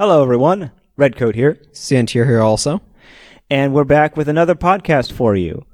Hello, everyone. Redcoat here, Santier here also. and we're back with another podcast for you.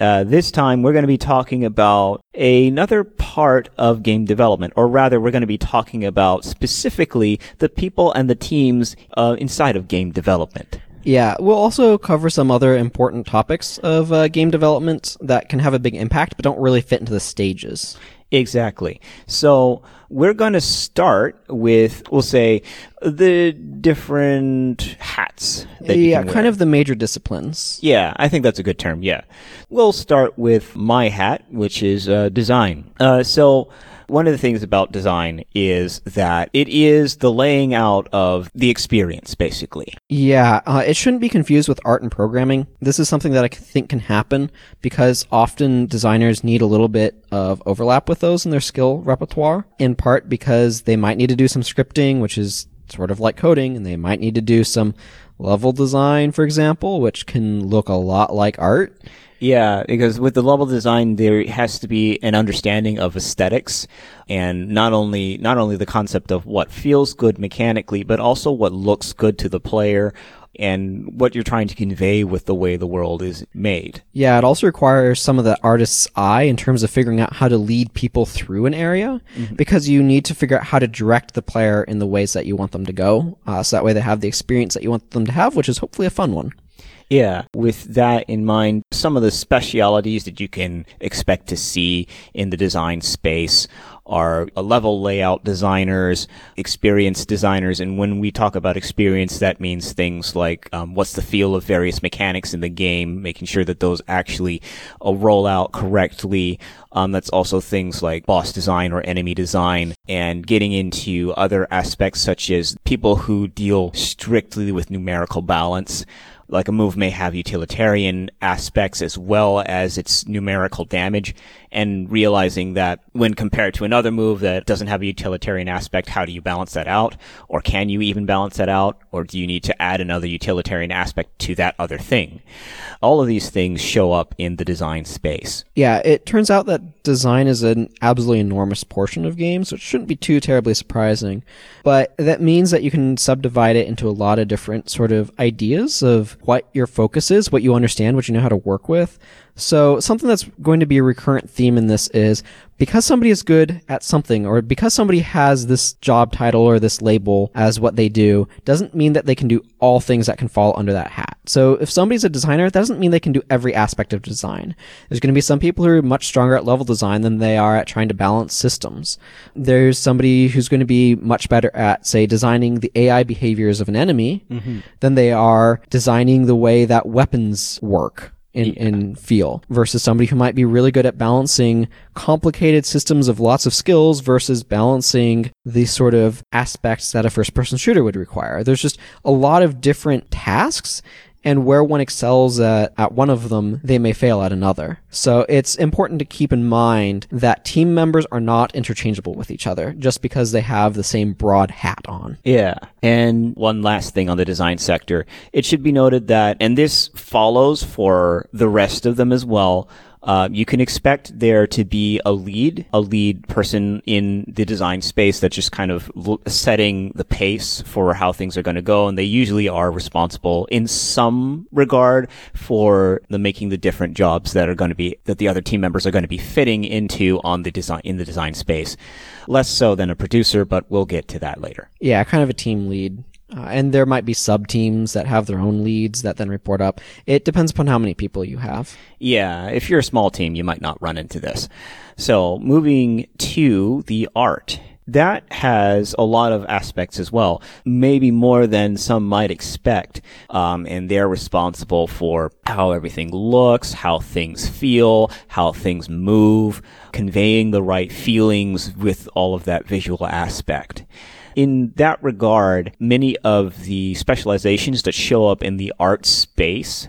Uh, this time, we're going to be talking about another part of game development, or rather, we're going to be talking about specifically the people and the teams uh, inside of game development. Yeah, we'll also cover some other important topics of uh, game development that can have a big impact, but don't really fit into the stages. Exactly. So we're going to start with, we'll say, the different hats that you yeah, kind of the major disciplines. Yeah, I think that's a good term. Yeah. We'll start with my hat, which is uh, design. Uh, so, one of the things about design is that it is the laying out of the experience, basically. Yeah, uh, it shouldn't be confused with art and programming. This is something that I think can happen because often designers need a little bit of overlap with those in their skill repertoire, in part because they might need to do some scripting, which is sort of like coding, and they might need to do some level design, for example, which can look a lot like art. Yeah, because with the level design, there has to be an understanding of aesthetics, and not only not only the concept of what feels good mechanically, but also what looks good to the player, and what you're trying to convey with the way the world is made. Yeah, it also requires some of the artist's eye in terms of figuring out how to lead people through an area because you need to figure out how to direct the player in the ways that you want them to go. Uh, so that way they have the experience that you want them to have, which is hopefully a fun one. Yeah, with that in mind, some of the specialities that you can expect to see in the design space are level layout designers, experienced designers, and when we talk about experience, that means things like um, what's the feel of various mechanics in the game, making sure that those actually uh, roll out correctly. Um, that's also things like boss design or enemy design, and getting into other aspects such as people who deal strictly with numerical balance like a move may have utilitarian aspects as well as its numerical damage and realizing that when compared to another move that doesn't have a utilitarian aspect how do you balance that out? Or can you even balance that out? Or do you need to add another utilitarian aspect to that other thing? All of these things show up in the design space. Yeah, it turns out that design is an absolutely enormous portion of games, which shouldn't be too terribly surprising. But that means that you can subdivide it into a lot of different sort of ideas of what your focus is, what you understand, what you know how to work with. So something that's going to be a recurrent theme in this is because somebody is good at something or because somebody has this job title or this label as what they do doesn't mean that they can do all things that can fall under that hat. So if somebody's a designer, that doesn't mean they can do every aspect of design. There's going to be some people who are much stronger at level design than they are at trying to balance systems. There's somebody who's going to be much better at, say, designing the AI behaviors of an enemy mm-hmm. than they are designing the way that weapons work in, in feel versus somebody who might be really good at balancing complicated systems of lots of skills versus balancing the sort of aspects that a first person shooter would require. There's just a lot of different tasks and where one excels at, at one of them, they may fail at another. So it's important to keep in mind that team members are not interchangeable with each other just because they have the same broad hat on. Yeah. And one last thing on the design sector. It should be noted that, and this follows for the rest of them as well, uh, you can expect there to be a lead, a lead person in the design space that's just kind of setting the pace for how things are going to go. And they usually are responsible in some regard for the making the different jobs that are going to be, that the other team members are going to be fitting into on the design, in the design space. Less so than a producer, but we'll get to that later. Yeah, kind of a team lead. Uh, and there might be sub teams that have their own leads that then report up. It depends upon how many people you have. Yeah, if you're a small team, you might not run into this. So, moving to the art. That has a lot of aspects as well, maybe more than some might expect. Um, and they're responsible for how everything looks, how things feel, how things move, conveying the right feelings with all of that visual aspect. In that regard, many of the specializations that show up in the art space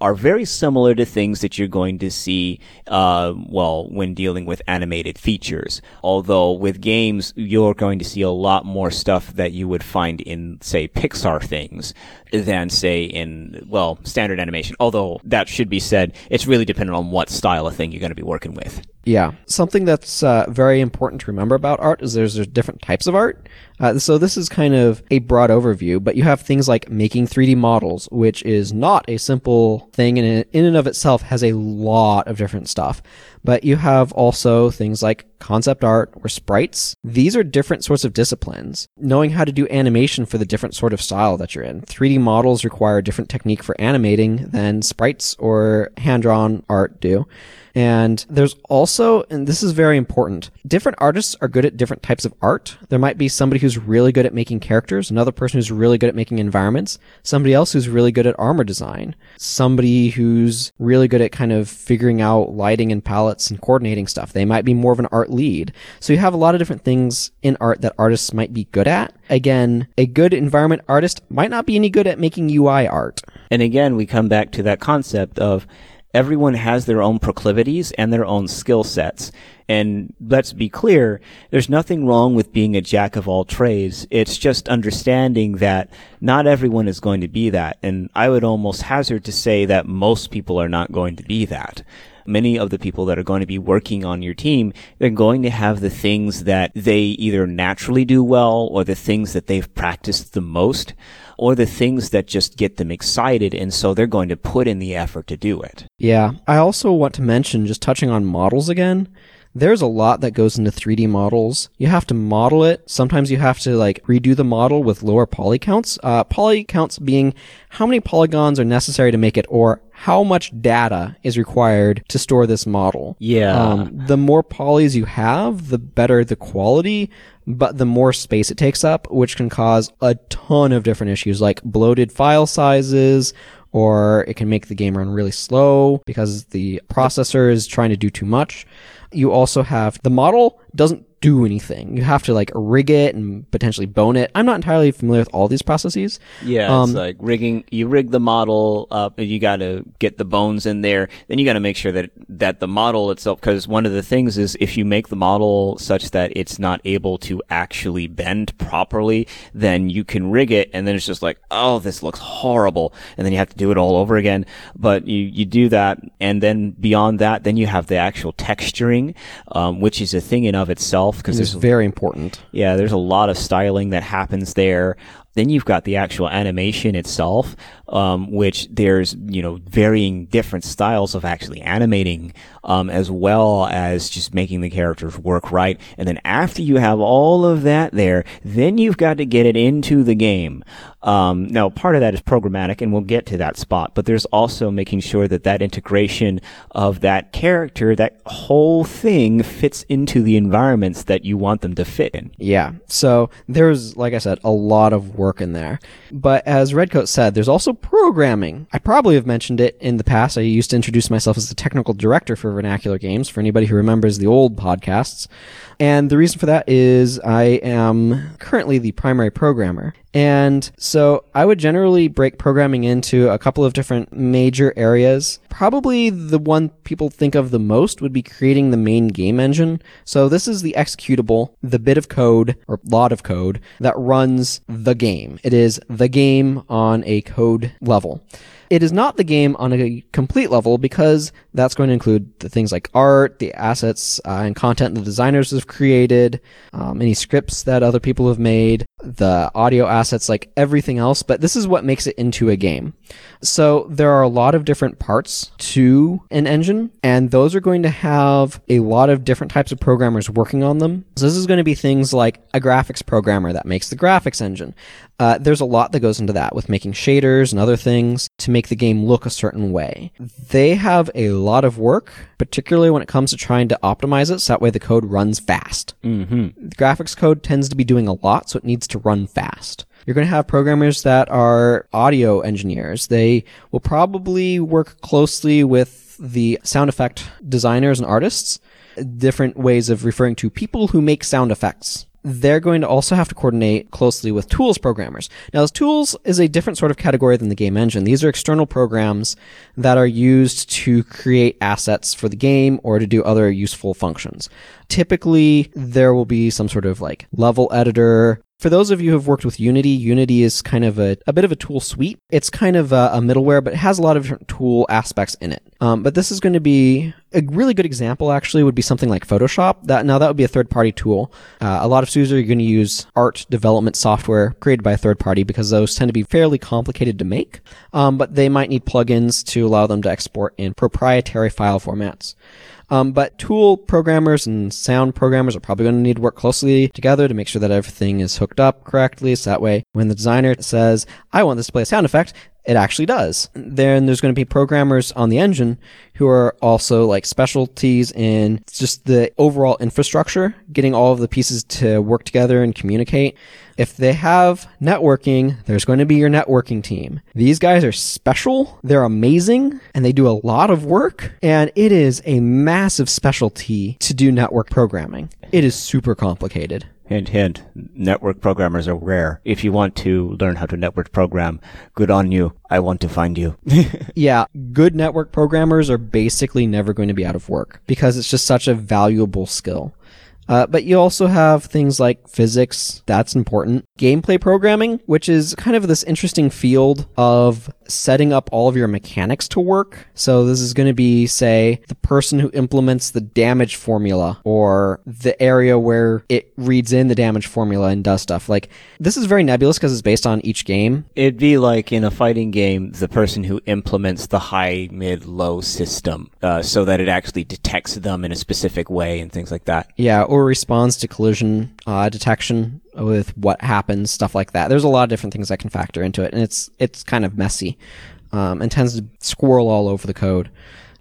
are very similar to things that you're going to see, uh, well, when dealing with animated features. Although with games, you're going to see a lot more stuff that you would find in, say, Pixar things than, say, in, well, standard animation. Although that should be said, it's really dependent on what style of thing you're going to be working with. Yeah. Something that's uh, very important to remember about art is there's, there's different types of art. Uh, so this is kind of a broad overview, but you have things like making 3D models, which is not a simple thing and in and of itself has a lot of different stuff. But you have also things like concept art or sprites. These are different sorts of disciplines. Knowing how to do animation for the different sort of style that you're in. 3D models require a different technique for animating than sprites or hand drawn art do. And there's also, and this is very important, different artists are good at different types of art. There might be somebody who's really good at making characters, another person who's really good at making environments, somebody else who's really good at armor design, somebody who's really good at kind of figuring out lighting and palettes and coordinating stuff. They might be more of an art lead. So you have a lot of different things in art that artists might be good at. Again, a good environment artist might not be any good at making UI art. And again, we come back to that concept of everyone has their own proclivities and their own skill sets. And let's be clear, there's nothing wrong with being a jack of all trades. It's just understanding that not everyone is going to be that. And I would almost hazard to say that most people are not going to be that many of the people that are going to be working on your team, they're going to have the things that they either naturally do well or the things that they've practiced the most or the things that just get them excited. And so they're going to put in the effort to do it. Yeah. I also want to mention, just touching on models again, there's a lot that goes into 3D models. You have to model it. Sometimes you have to like redo the model with lower poly counts. Uh, poly counts being how many polygons are necessary to make it or how much data is required to store this model. Yeah. Um, the more polys you have, the better the quality, but the more space it takes up, which can cause a ton of different issues like bloated file sizes or it can make the game run really slow because the processor is trying to do too much. You also have the model doesn't do anything. You have to like rig it and potentially bone it. I'm not entirely familiar with all these processes. Yeah, um, it's like rigging. You rig the model up, and you got to get the bones in there. Then you got to make sure that that the model itself, because one of the things is if you make the model such that it's not able to actually bend properly, then you can rig it, and then it's just like, oh, this looks horrible, and then you have to do it all over again. But you you do that, and then beyond that, then you have the actual texturing, um, which is a thing in of itself because it's very important. Yeah, there's a lot of styling that happens there. Then you've got the actual animation itself, um, which there's you know varying different styles of actually animating, um, as well as just making the characters work right. And then after you have all of that there, then you've got to get it into the game. Um, now, part of that is programmatic, and we'll get to that spot. But there's also making sure that that integration of that character, that whole thing, fits into the environments that you want them to fit in. Yeah. So there's, like I said, a lot of work in there. But as Redcoat said, there's also programming. I probably have mentioned it in the past. I used to introduce myself as the technical director for Vernacular Games. For anybody who remembers the old podcasts. And the reason for that is I am currently the primary programmer. And so I would generally break programming into a couple of different major areas. Probably the one people think of the most would be creating the main game engine. So this is the executable, the bit of code or lot of code that runs the game. It is the game on a code level. It is not the game on a complete level because that's going to include the things like art, the assets uh, and content the designers have created, um, any scripts that other people have made, the audio assets, like everything else. But this is what makes it into a game. So there are a lot of different parts to an engine, and those are going to have a lot of different types of programmers working on them. So this is going to be things like a graphics programmer that makes the graphics engine. Uh, there's a lot that goes into that with making shaders and other things to make the game look a certain way. They have a lot of work, particularly when it comes to trying to optimize it so that way the code runs fast. Mm-hmm. The graphics code tends to be doing a lot, so it needs to run fast. You're going to have programmers that are audio engineers. They will probably work closely with the sound effect designers and artists, different ways of referring to people who make sound effects they're going to also have to coordinate closely with tools programmers. Now, tools is a different sort of category than the game engine. These are external programs that are used to create assets for the game or to do other useful functions. Typically, there will be some sort of like level editor, for those of you who have worked with Unity, Unity is kind of a, a bit of a tool suite. It's kind of a, a middleware, but it has a lot of different tool aspects in it. Um, but this is going to be a really good example. Actually, would be something like Photoshop. That now that would be a third-party tool. Uh, a lot of studios are going to use art development software created by a third party because those tend to be fairly complicated to make. Um, but they might need plugins to allow them to export in proprietary file formats. Um, but tool programmers and sound programmers are probably going to need to work closely together to make sure that everything is hooked up correctly. So that way, when the designer says, I want this to play a sound effect, it actually does. Then there's going to be programmers on the engine who are also like specialties in just the overall infrastructure, getting all of the pieces to work together and communicate. If they have networking, there's going to be your networking team. These guys are special, they're amazing, and they do a lot of work, and it is a massive specialty to do network programming. It is super complicated. Hint, hint. Network programmers are rare. If you want to learn how to network program, good on you. I want to find you. yeah, good network programmers are basically never going to be out of work because it's just such a valuable skill. Uh, but you also have things like physics, that's important. Gameplay programming, which is kind of this interesting field of setting up all of your mechanics to work. So this is going to be, say, the person who implements the damage formula or the area where it reads in the damage formula and does stuff. Like, this is very nebulous because it's based on each game. It'd be like in a fighting game, the person who implements the high, mid, low system, uh, so that it actually detects them in a specific way and things like that. Yeah, or responds to collision uh, detection with what happens, stuff like that. There's a lot of different things that can factor into it, and it's it's kind of messy um, and tends to squirrel all over the code.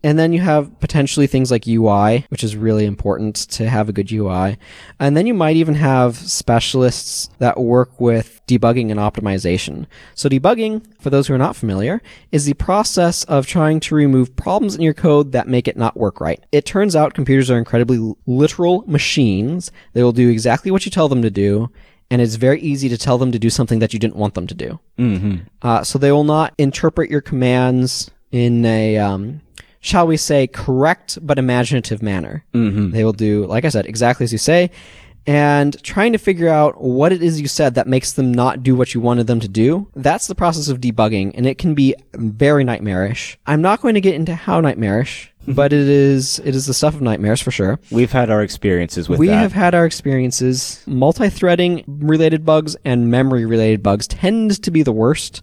And then you have potentially things like UI, which is really important to have a good UI. And then you might even have specialists that work with debugging and optimization. So debugging, for those who are not familiar, is the process of trying to remove problems in your code that make it not work right. It turns out computers are incredibly literal machines. They will do exactly what you tell them to do and it's very easy to tell them to do something that you didn't want them to do. Mm-hmm. Uh, so they will not interpret your commands in a um, shall we say, correct but imaginative manner. Mm-hmm. They will do, like I said, exactly as you say, and trying to figure out what it is you said that makes them not do what you wanted them to do. That's the process of debugging, and it can be very nightmarish. I'm not going to get into how nightmarish. but it is it is the stuff of nightmares for sure. We've had our experiences with it. we that. have had our experiences. Multi-threading related bugs and memory related bugs tend to be the worst.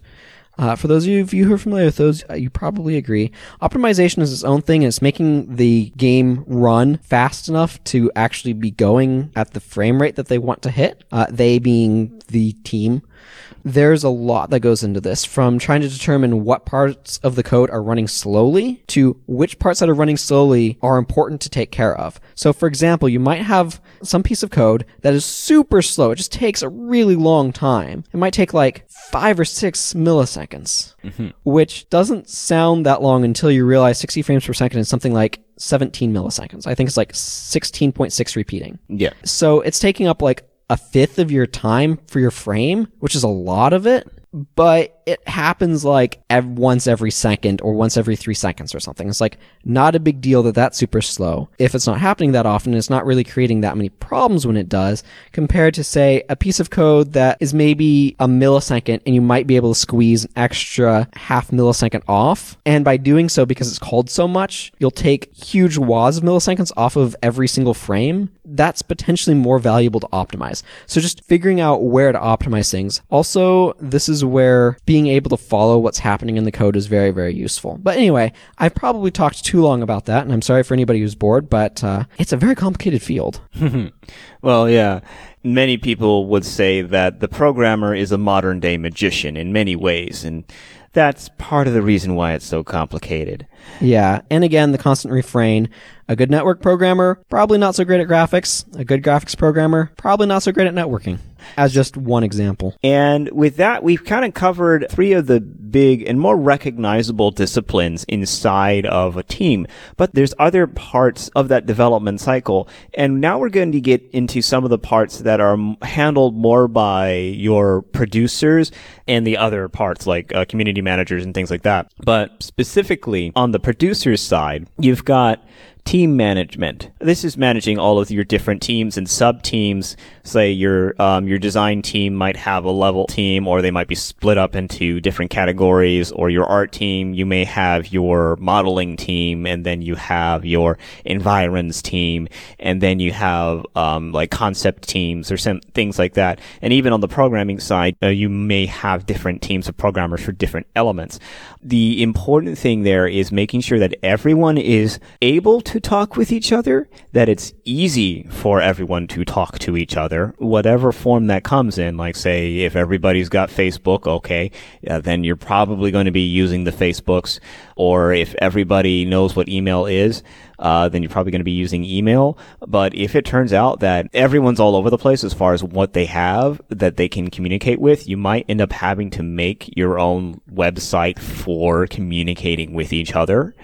Uh, for those of you who are familiar with those, uh, you probably agree. Optimization is its own thing. It's making the game run fast enough to actually be going at the frame rate that they want to hit. Uh, they being the team there's a lot that goes into this from trying to determine what parts of the code are running slowly to which parts that are running slowly are important to take care of. So for example, you might have some piece of code that is super slow. It just takes a really long time. It might take like five or six milliseconds, mm-hmm. which doesn't sound that long until you realize 60 frames per second is something like 17 milliseconds. I think it's like 16.6 repeating. Yeah. So it's taking up like a fifth of your time for your frame, which is a lot of it but it happens like once every second or once every three seconds or something. It's like not a big deal that that's super slow. If it's not happening that often, it's not really creating that many problems when it does, compared to say a piece of code that is maybe a millisecond and you might be able to squeeze an extra half millisecond off. And by doing so, because it's called so much, you'll take huge wads of milliseconds off of every single frame. That's potentially more valuable to optimize. So just figuring out where to optimize things. Also, this is is where being able to follow what's happening in the code is very, very useful. But anyway, I've probably talked too long about that, and I'm sorry for anybody who's bored, but uh, it's a very complicated field. well, yeah. Many people would say that the programmer is a modern day magician in many ways, and that's part of the reason why it's so complicated. Yeah. And again, the constant refrain a good network programmer, probably not so great at graphics. A good graphics programmer, probably not so great at networking. As just one example. And with that, we've kind of covered three of the big and more recognizable disciplines inside of a team. But there's other parts of that development cycle. And now we're going to get into some of the parts that are handled more by your producers and the other parts like uh, community managers and things like that. But specifically on the producer's side, you've got Team management. This is managing all of your different teams and sub teams. Say your um, your design team might have a level team, or they might be split up into different categories. Or your art team, you may have your modeling team, and then you have your environs team, and then you have um, like concept teams or some things like that. And even on the programming side, uh, you may have different teams of programmers for different elements. The important thing there is making sure that everyone is able to talk with each other, that it's easy for everyone to talk to each other, whatever form that comes in. Like, say, if everybody's got Facebook, okay, uh, then you're probably going to be using the Facebooks. Or if everybody knows what email is, uh, then you're probably going to be using email. But if it turns out that everyone's all over the place as far as what they have that they can communicate with, you might end up having to make your own website for communicating with each other.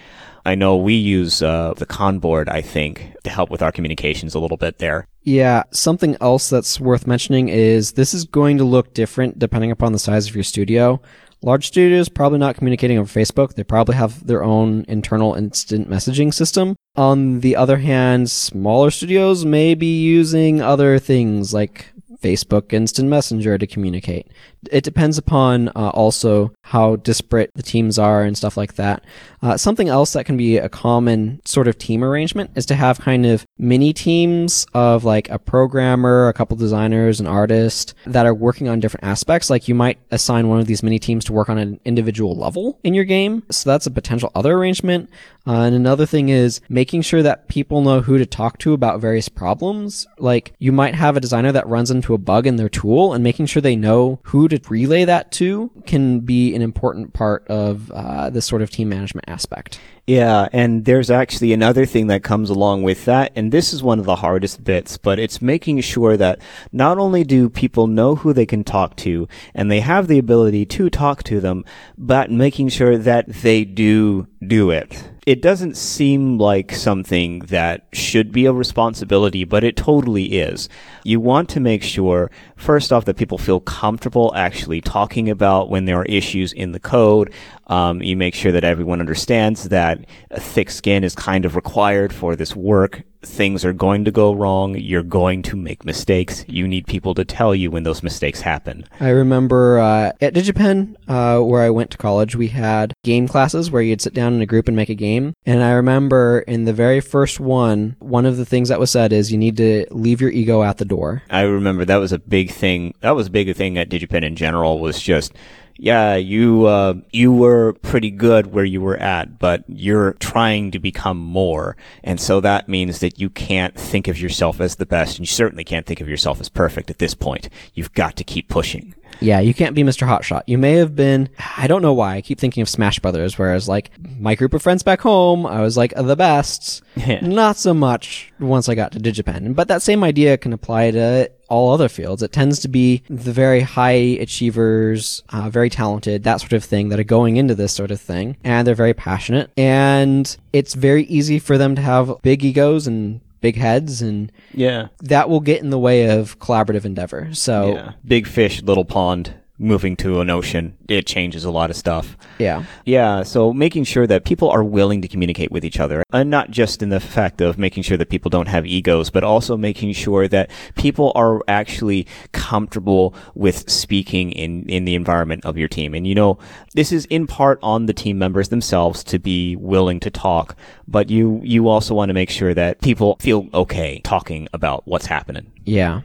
I know we use uh, the Kanboard, I think, to help with our communications a little bit there. Yeah, something else that's worth mentioning is this is going to look different depending upon the size of your studio. Large studios probably not communicating over Facebook. They probably have their own internal instant messaging system. On the other hand, smaller studios may be using other things like Facebook Instant Messenger to communicate. It depends upon uh, also how disparate the teams are and stuff like that. Uh, something else that can be a common sort of team arrangement is to have kind of mini teams of like a programmer, a couple designers, an artist that are working on different aspects. Like you might assign one of these mini teams to work on an individual level in your game. So that's a potential other arrangement. Uh, and another thing is making sure that people know who to talk to about various problems. Like you might have a designer that runs into a bug in their tool and making sure they know who to relay that to can be an important part of uh, this sort of team management aspect. Yeah, and there's actually another thing that comes along with that, and this is one of the hardest bits, but it's making sure that not only do people know who they can talk to, and they have the ability to talk to them, but making sure that they do do it. It doesn't seem like something that should be a responsibility, but it totally is. You want to make sure, first off, that people feel comfortable actually talking about when there are issues in the code. Um, you make sure that everyone understands that a thick skin is kind of required for this work. Things are going to go wrong. You're going to make mistakes. You need people to tell you when those mistakes happen. I remember uh, at DigiPen, uh, where I went to college, we had game classes where you'd sit down in a group and make a game. And I remember in the very first one, one of the things that was said is you need to leave your ego at the door. I remember that was a big thing. That was a big thing at DigiPen in general was just yeah, you uh, you were pretty good where you were at, but you're trying to become more, and so that means that you can't think of yourself as the best, and you certainly can't think of yourself as perfect at this point. You've got to keep pushing. Yeah, you can't be Mr. Hotshot. You may have been, I don't know why, I keep thinking of Smash Brothers, whereas like my group of friends back home, I was like the best. Yeah. Not so much once I got to DigiPen. But that same idea can apply to all other fields. It tends to be the very high achievers, uh, very talented, that sort of thing that are going into this sort of thing. And they're very passionate. And it's very easy for them to have big egos and big heads and Yeah. that will get in the way of collaborative endeavor. So Yeah. Big fish, little pond. Moving to an ocean, it changes a lot of stuff. yeah. Yeah, so making sure that people are willing to communicate with each other, and not just in the fact of making sure that people don't have egos, but also making sure that people are actually comfortable with speaking in, in the environment of your team. And you know, this is in part on the team members themselves to be willing to talk, but you, you also want to make sure that people feel okay talking about what's happening. Yeah.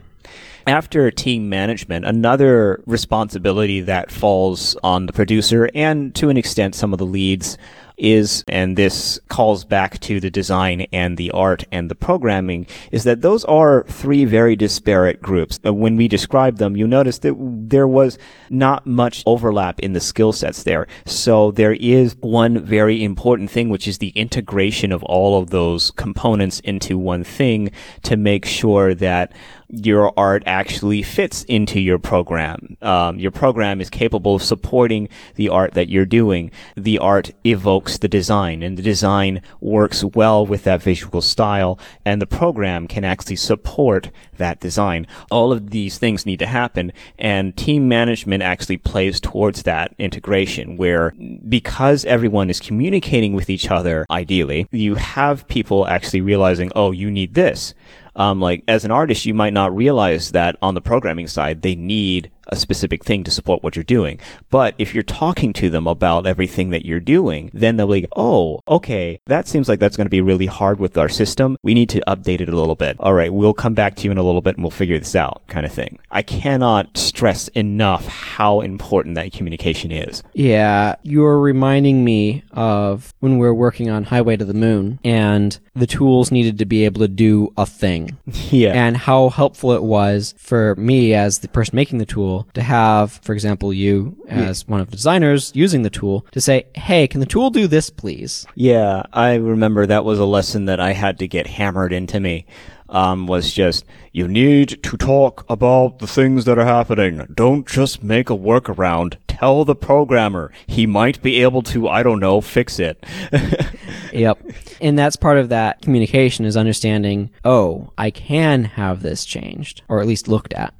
After team management, another responsibility that falls on the producer and to an extent some of the leads is, and this calls back to the design and the art and the programming, is that those are three very disparate groups. Uh, When we describe them, you notice that there was not much overlap in the skill sets there. So there is one very important thing, which is the integration of all of those components into one thing to make sure that your art actually fits into your program. Um, your program is capable of supporting the art that you're doing. The art evokes the design and the design works well with that visual style and the program can actually support that design. All of these things need to happen and team management actually plays towards that integration where because everyone is communicating with each other, ideally, you have people actually realizing, oh, you need this. Um, like as an artist, you might not realize that on the programming side, they need a specific thing to support what you're doing. But if you're talking to them about everything that you're doing, then they'll be, like, oh, okay, that seems like that's going to be really hard with our system. We need to update it a little bit. All right, we'll come back to you in a little bit and we'll figure this out, kind of thing. I cannot stress enough how important that communication is. Yeah, you're reminding me of when we were working on Highway to the Moon and the tools needed to be able to do a thing. Yeah. And how helpful it was for me as the person making the tool to have, for example, you as one of the designers using the tool to say, hey, can the tool do this, please? Yeah, I remember that was a lesson that I had to get hammered into me. Um, was just, you need to talk about the things that are happening. Don't just make a workaround. Tell the programmer. He might be able to, I don't know, fix it. Yep. And that's part of that communication is understanding, oh, I can have this changed or at least looked at.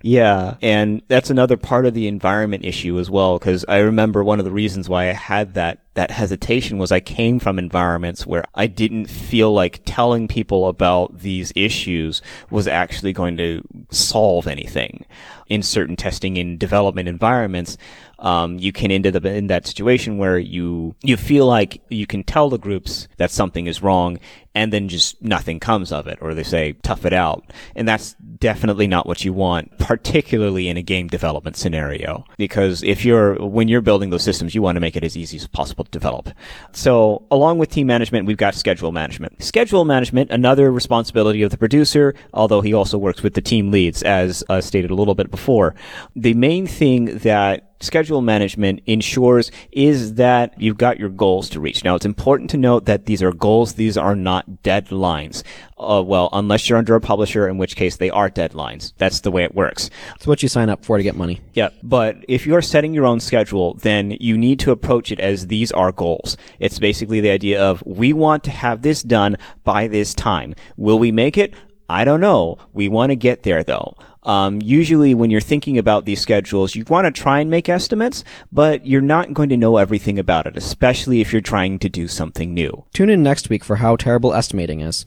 Yeah, and that's another part of the environment issue as well, because I remember one of the reasons why I had that that hesitation was I came from environments where I didn't feel like telling people about these issues was actually going to solve anything. In certain testing and development environments, um, you can end up in that situation where you you feel like you can tell the groups that something is wrong, and then just nothing comes of it, or they say tough it out, and that's definitely not what you want, particularly in a game development scenario. Because if you're when you're building those systems, you want to make it as easy as possible to develop. So, along with team management, we've got schedule management. Schedule management, another responsibility of the producer, although he also works with the team leads, as uh, stated a little bit before. The main thing that schedule management ensures is that you've got your goals to reach. Now, it's important to note that these are goals. These are not deadlines. Uh, well, unless you're under a publisher, in which case they are deadlines. That's the way it works. It's what you sign up for to get money. Yeah, but if you're setting your own schedule, then you need to approach it as these are goals. It's basically the idea of we want to have this done by this time. Will we make it? I don't know. We want to get there though. Um, usually, when you're thinking about these schedules, you want to try and make estimates, but you're not going to know everything about it, especially if you're trying to do something new. Tune in next week for how terrible estimating is.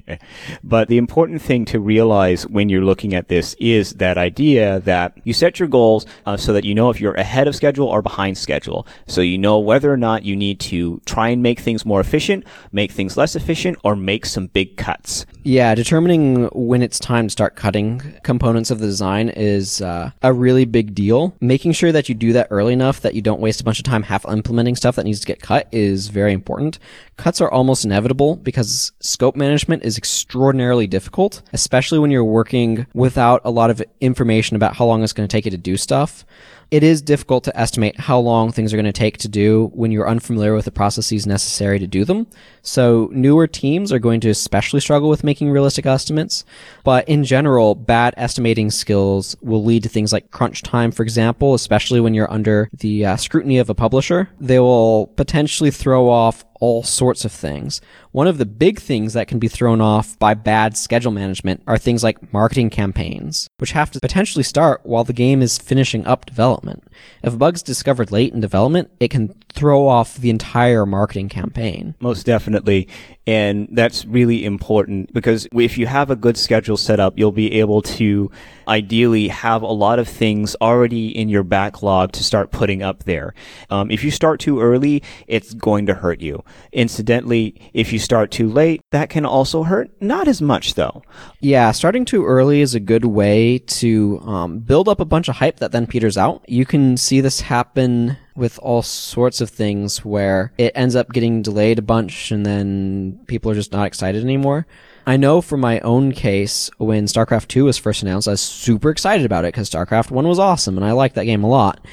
but the important thing to realize when you're looking at this is that idea that you set your goals uh, so that you know if you're ahead of schedule or behind schedule. So you know whether or not you need to try and make things more efficient, make things less efficient, or make some big cuts. Yeah, determining when it's time to start cutting components of the design is uh, a really big deal. Making sure that you do that early enough that you don't waste a bunch of time half implementing stuff that needs to get cut is very important. Cuts are almost inevitable because scope management is extraordinarily difficult, especially when you're working without a lot of information about how long it's going to take you to do stuff it is difficult to estimate how long things are going to take to do when you're unfamiliar with the processes necessary to do them. So newer teams are going to especially struggle with making realistic estimates. But in general, bad estimating skills will lead to things like crunch time, for example, especially when you're under the uh, scrutiny of a publisher. They will potentially throw off all sorts of things. One of the big things that can be thrown off by bad schedule management are things like marketing campaigns, which have to potentially start while the game is finishing up development. If a bug's discovered late in development, it can throw off the entire marketing campaign. Most definitely. And that's really important because if you have a good schedule set up, you'll be able to ideally have a lot of things already in your backlog to start putting up there. Um, if you start too early, it's going to hurt you. Incidentally, if you start too late, that can also hurt. Not as much though. Yeah, starting too early is a good way to um, build up a bunch of hype that then peters out. You can see this happen with all sorts of things where it ends up getting delayed a bunch and then people are just not excited anymore. I know for my own case, when StarCraft 2 was first announced, I was super excited about it because StarCraft 1 was awesome and I liked that game a lot.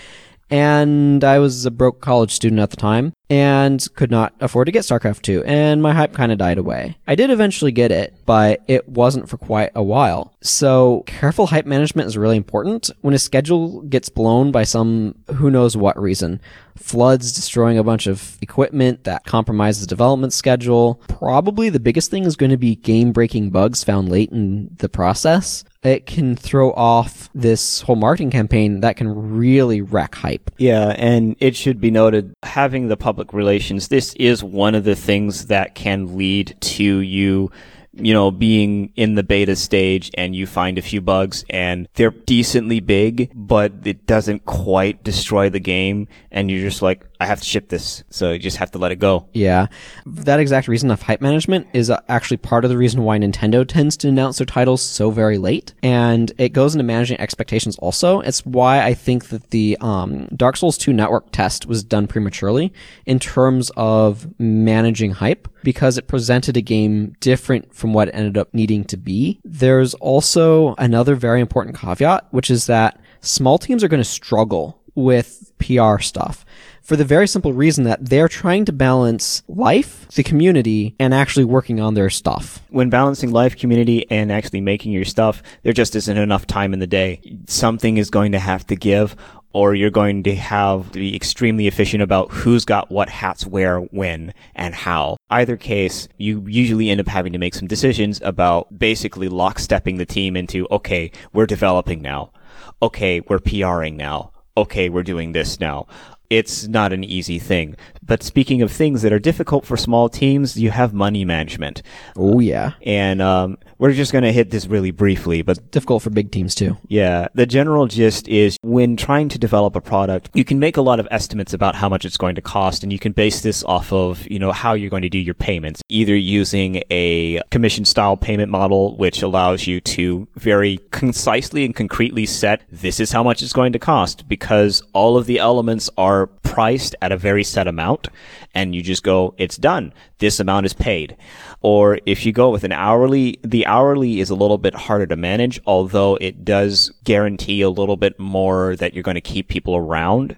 And I was a broke college student at the time and could not afford to get StarCraft 2, and my hype kind of died away. I did eventually get it, but it wasn't for quite a while. So, careful hype management is really important when a schedule gets blown by some who knows what reason. Floods destroying a bunch of equipment that compromises development schedule. Probably the biggest thing is going to be game breaking bugs found late in the process it can throw off this whole marketing campaign that can really wreck hype. Yeah, and it should be noted having the public relations, this is one of the things that can lead to you you know, being in the beta stage and you find a few bugs and they're decently big, but it doesn't quite destroy the game. And you're just like, I have to ship this. So you just have to let it go. Yeah. That exact reason of hype management is uh, actually part of the reason why Nintendo tends to announce their titles so very late. And it goes into managing expectations also. It's why I think that the um, Dark Souls 2 network test was done prematurely in terms of managing hype because it presented a game different from what it ended up needing to be. There's also another very important caveat, which is that small teams are going to struggle with PR stuff for the very simple reason that they're trying to balance life, the community, and actually working on their stuff. When balancing life, community, and actually making your stuff, there just isn't enough time in the day. Something is going to have to give or you're going to have to be extremely efficient about who's got what hats where, when, and how. Either case, you usually end up having to make some decisions about basically lockstepping the team into, okay, we're developing now. Okay, we're PRing now. Okay, we're doing this now it's not an easy thing. But speaking of things that are difficult for small teams, you have money management. Oh yeah, and um, we're just going to hit this really briefly, but difficult for big teams too. Yeah, the general gist is when trying to develop a product, you can make a lot of estimates about how much it's going to cost, and you can base this off of you know how you're going to do your payments, either using a commission style payment model, which allows you to very concisely and concretely set this is how much it's going to cost because all of the elements are priced at a very set amount amount and you just go, it's done. This amount is paid. Or if you go with an hourly, the hourly is a little bit harder to manage, although it does guarantee a little bit more that you're going to keep people around.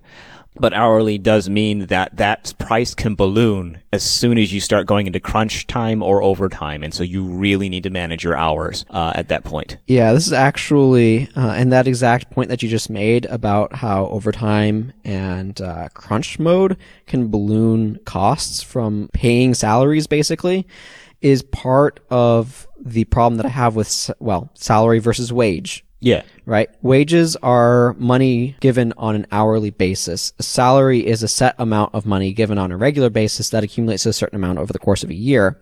But hourly does mean that that price can balloon as soon as you start going into crunch time or overtime. And so you really need to manage your hours uh, at that point. Yeah, this is actually, uh, and that exact point that you just made about how overtime and uh, crunch mode can balloon costs from paying salaries basically is part of the problem that I have with, well, salary versus wage yeah. Right? Wages are money given on an hourly basis. A salary is a set amount of money given on a regular basis that accumulates a certain amount over the course of a year.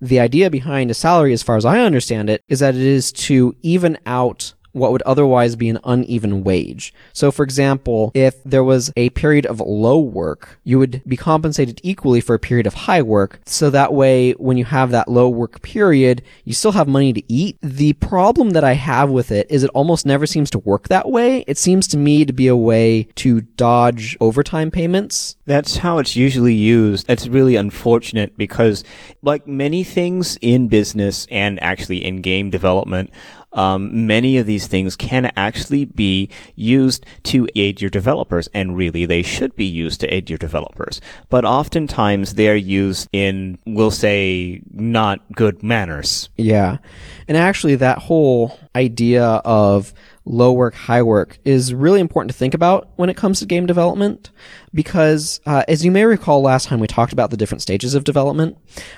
The idea behind a salary, as far as I understand it, is that it is to even out what would otherwise be an uneven wage. So, for example, if there was a period of low work, you would be compensated equally for a period of high work. So that way, when you have that low work period, you still have money to eat. The problem that I have with it is it almost never seems to work that way. It seems to me to be a way to dodge overtime payments. That's how it's usually used. It's really unfortunate because, like many things in business and actually in game development, um, many of these things can actually be used to aid your developers, and really they should be used to aid your developers. But oftentimes they're used in, we'll say, not good manners. Yeah. And actually, that whole idea of low work, high work is really important to think about when it comes to game development because, uh, as you may recall last time we talked about the different stages of development.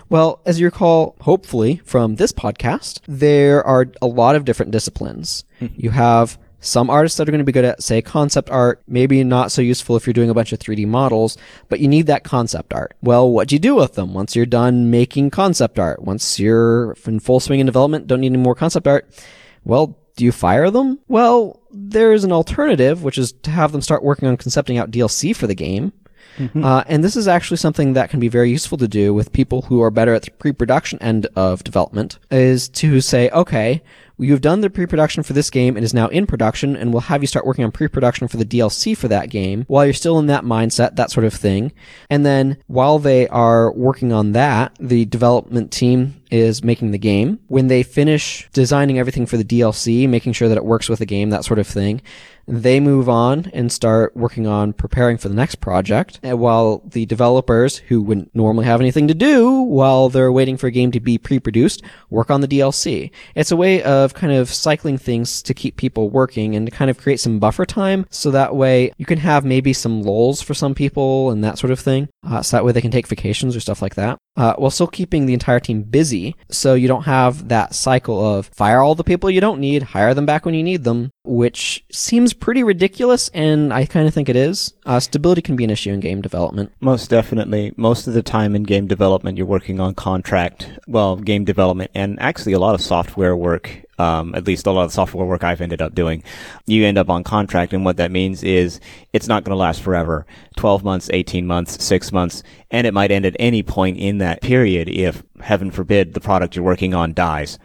Well, as you recall, hopefully from this podcast, there are a lot of different disciplines. Mm-hmm. you have some artists that are going to be good at, say, concept art, maybe not so useful if you're doing a bunch of 3D models, but you need that concept art. Well, what do you do with them once you're done making concept art? Once you're in full swing in development, don't need any more concept art? Well, do you fire them? Well, there's an alternative, which is to have them start working on concepting out DLC for the game. Mm-hmm. Uh, and this is actually something that can be very useful to do with people who are better at the pre-production end of development, is to say, okay, You've done the pre-production for this game and is now in production, and we'll have you start working on pre-production for the DLC for that game while you're still in that mindset, that sort of thing. And then while they are working on that, the development team is making the game. When they finish designing everything for the DLC, making sure that it works with the game, that sort of thing, They move on and start working on preparing for the next project, and while the developers, who wouldn't normally have anything to do while they're waiting for a game to be pre-produced, work on the DLC. It's a way of kind of cycling things to keep people working and to kind of create some buffer time, so that way you can have maybe some lulls for some people and that sort of thing. Uh, so that way they can take vacations or stuff like that, uh, while still keeping the entire team busy. So you don't have that cycle of fire all the people you don't need, hire them back when you need them, which seems pretty ridiculous, and I kind of think it is. Uh, stability can be an issue in game development. Most definitely. Most of the time in game development, you're working on contract, well, game development, and actually a lot of software work. Um, at least a lot of the software work I've ended up doing, you end up on contract, and what that means is it's not going to last forever. 12 months, 18 months, 6 months, and it might end at any point in that period if, heaven forbid, the product you're working on dies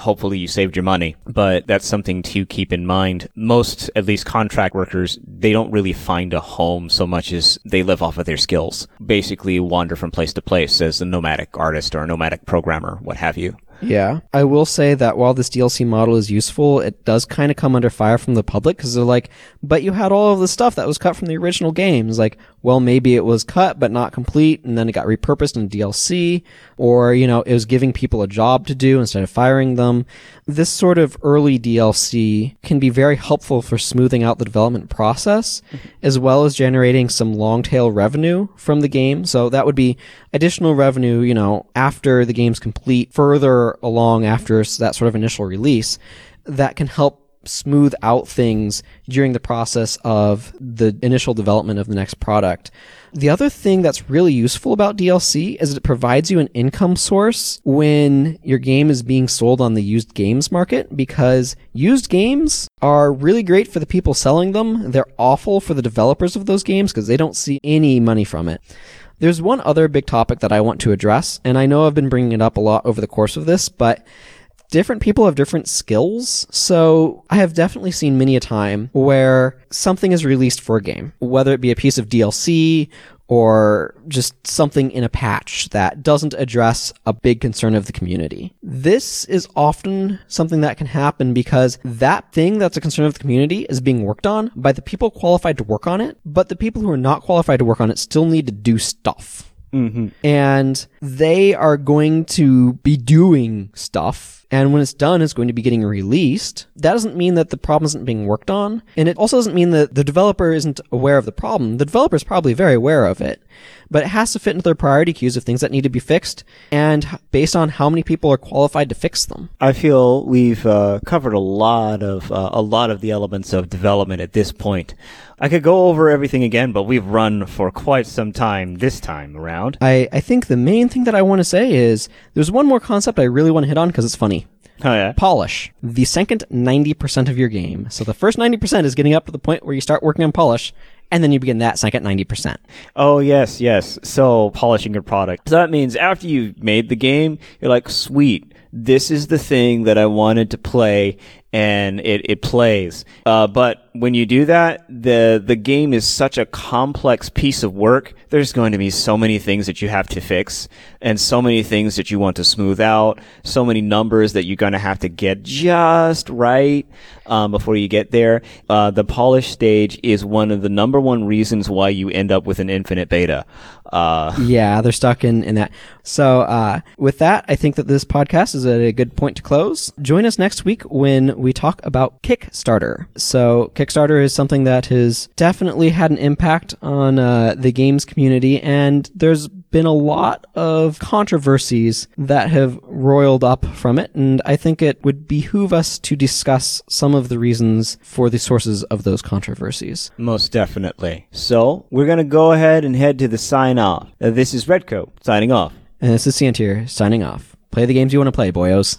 hopefully you saved your money. But that's something to keep in mind. Most, at least contract workers, they don't really find a home so much as they live off of their skills. Basically wander from place to place as a nomadic artist or a nomadic programmer, what have you. Yeah. I will say that while this DLC model is useful, it does kind of come under fire from the public because they're like, but you had all of the stuff that was cut from the original games. Like, well, maybe it was cut but not complete and then it got repurposed in DLC or, you know, it was giving people a job to do instead of firing them. This sort of early DLC can be very helpful for smoothing out the development process mm-hmm. as well as generating some long tail revenue from the game. So that would be additional revenue, you know, after the game's complete, further along after that sort of initial release that can help smooth out things during the process of the initial development of the next product. The other thing that's really useful about DLC is it provides you an income source when your game is being sold on the used games market because used games are really great for the people selling them. They're awful for the developers of those games because they don't see any money from it. There's one other big topic that I want to address, and I know I've been bringing it up a lot over the course of this, but different people have different skills. So I have definitely seen many a time where something is released for a game, whether it be a piece of DLC or just something in a patch that doesn't address a big concern of the community. This is often something that can happen because that thing that's a concern of the community is being worked on by the people qualified to work on it, but the people who are not qualified to work on it still need to do stuff. Mm-hmm. And they are going to be doing stuff and when it's done, it's going to be getting released. That doesn't mean that the problem isn't being worked on. And it also doesn't mean that the developer isn't aware of the problem. The developer is probably very aware of it, but it has to fit into their priority queues of things that need to be fixed and based on how many people are qualified to fix them. I feel we've uh, covered a lot of uh, a lot of the elements of development at this point. I could go over everything again, but we've run for quite some time this time around. I, I think the main thing that I want to say is there's one more concept I really want to hit on because it's funny. Oh yeah. Polish. The second 90% of your game. So the first 90% is getting up to the point where you start working on polish, and then you begin that second 90%. Oh yes, yes. So polishing your product. So that means after you've made the game, you're like, sweet, this is the thing that I wanted to play, and it, it plays. Uh, but when you do that, the the game is such a complex piece of work. There's going to be so many things that you have to fix, and so many things that you want to smooth out. So many numbers that you're going to have to get just right um, before you get there. Uh, the polish stage is one of the number one reasons why you end up with an infinite beta. Uh, yeah, they're stuck in, in that. So, uh, with that, I think that this podcast is at a good point to close. Join us next week when we talk about Kickstarter. So, Kickstarter is something that has definitely had an impact on uh, the games community, and there's been a lot of controversies that have roiled up from it, and I think it would behoove us to discuss some of the reasons for the sources of those controversies. Most definitely. So, we're going to go ahead and head to the sign off. Uh, this is Redcoat signing off. And this is Santier signing off. Play the games you want to play, boyos.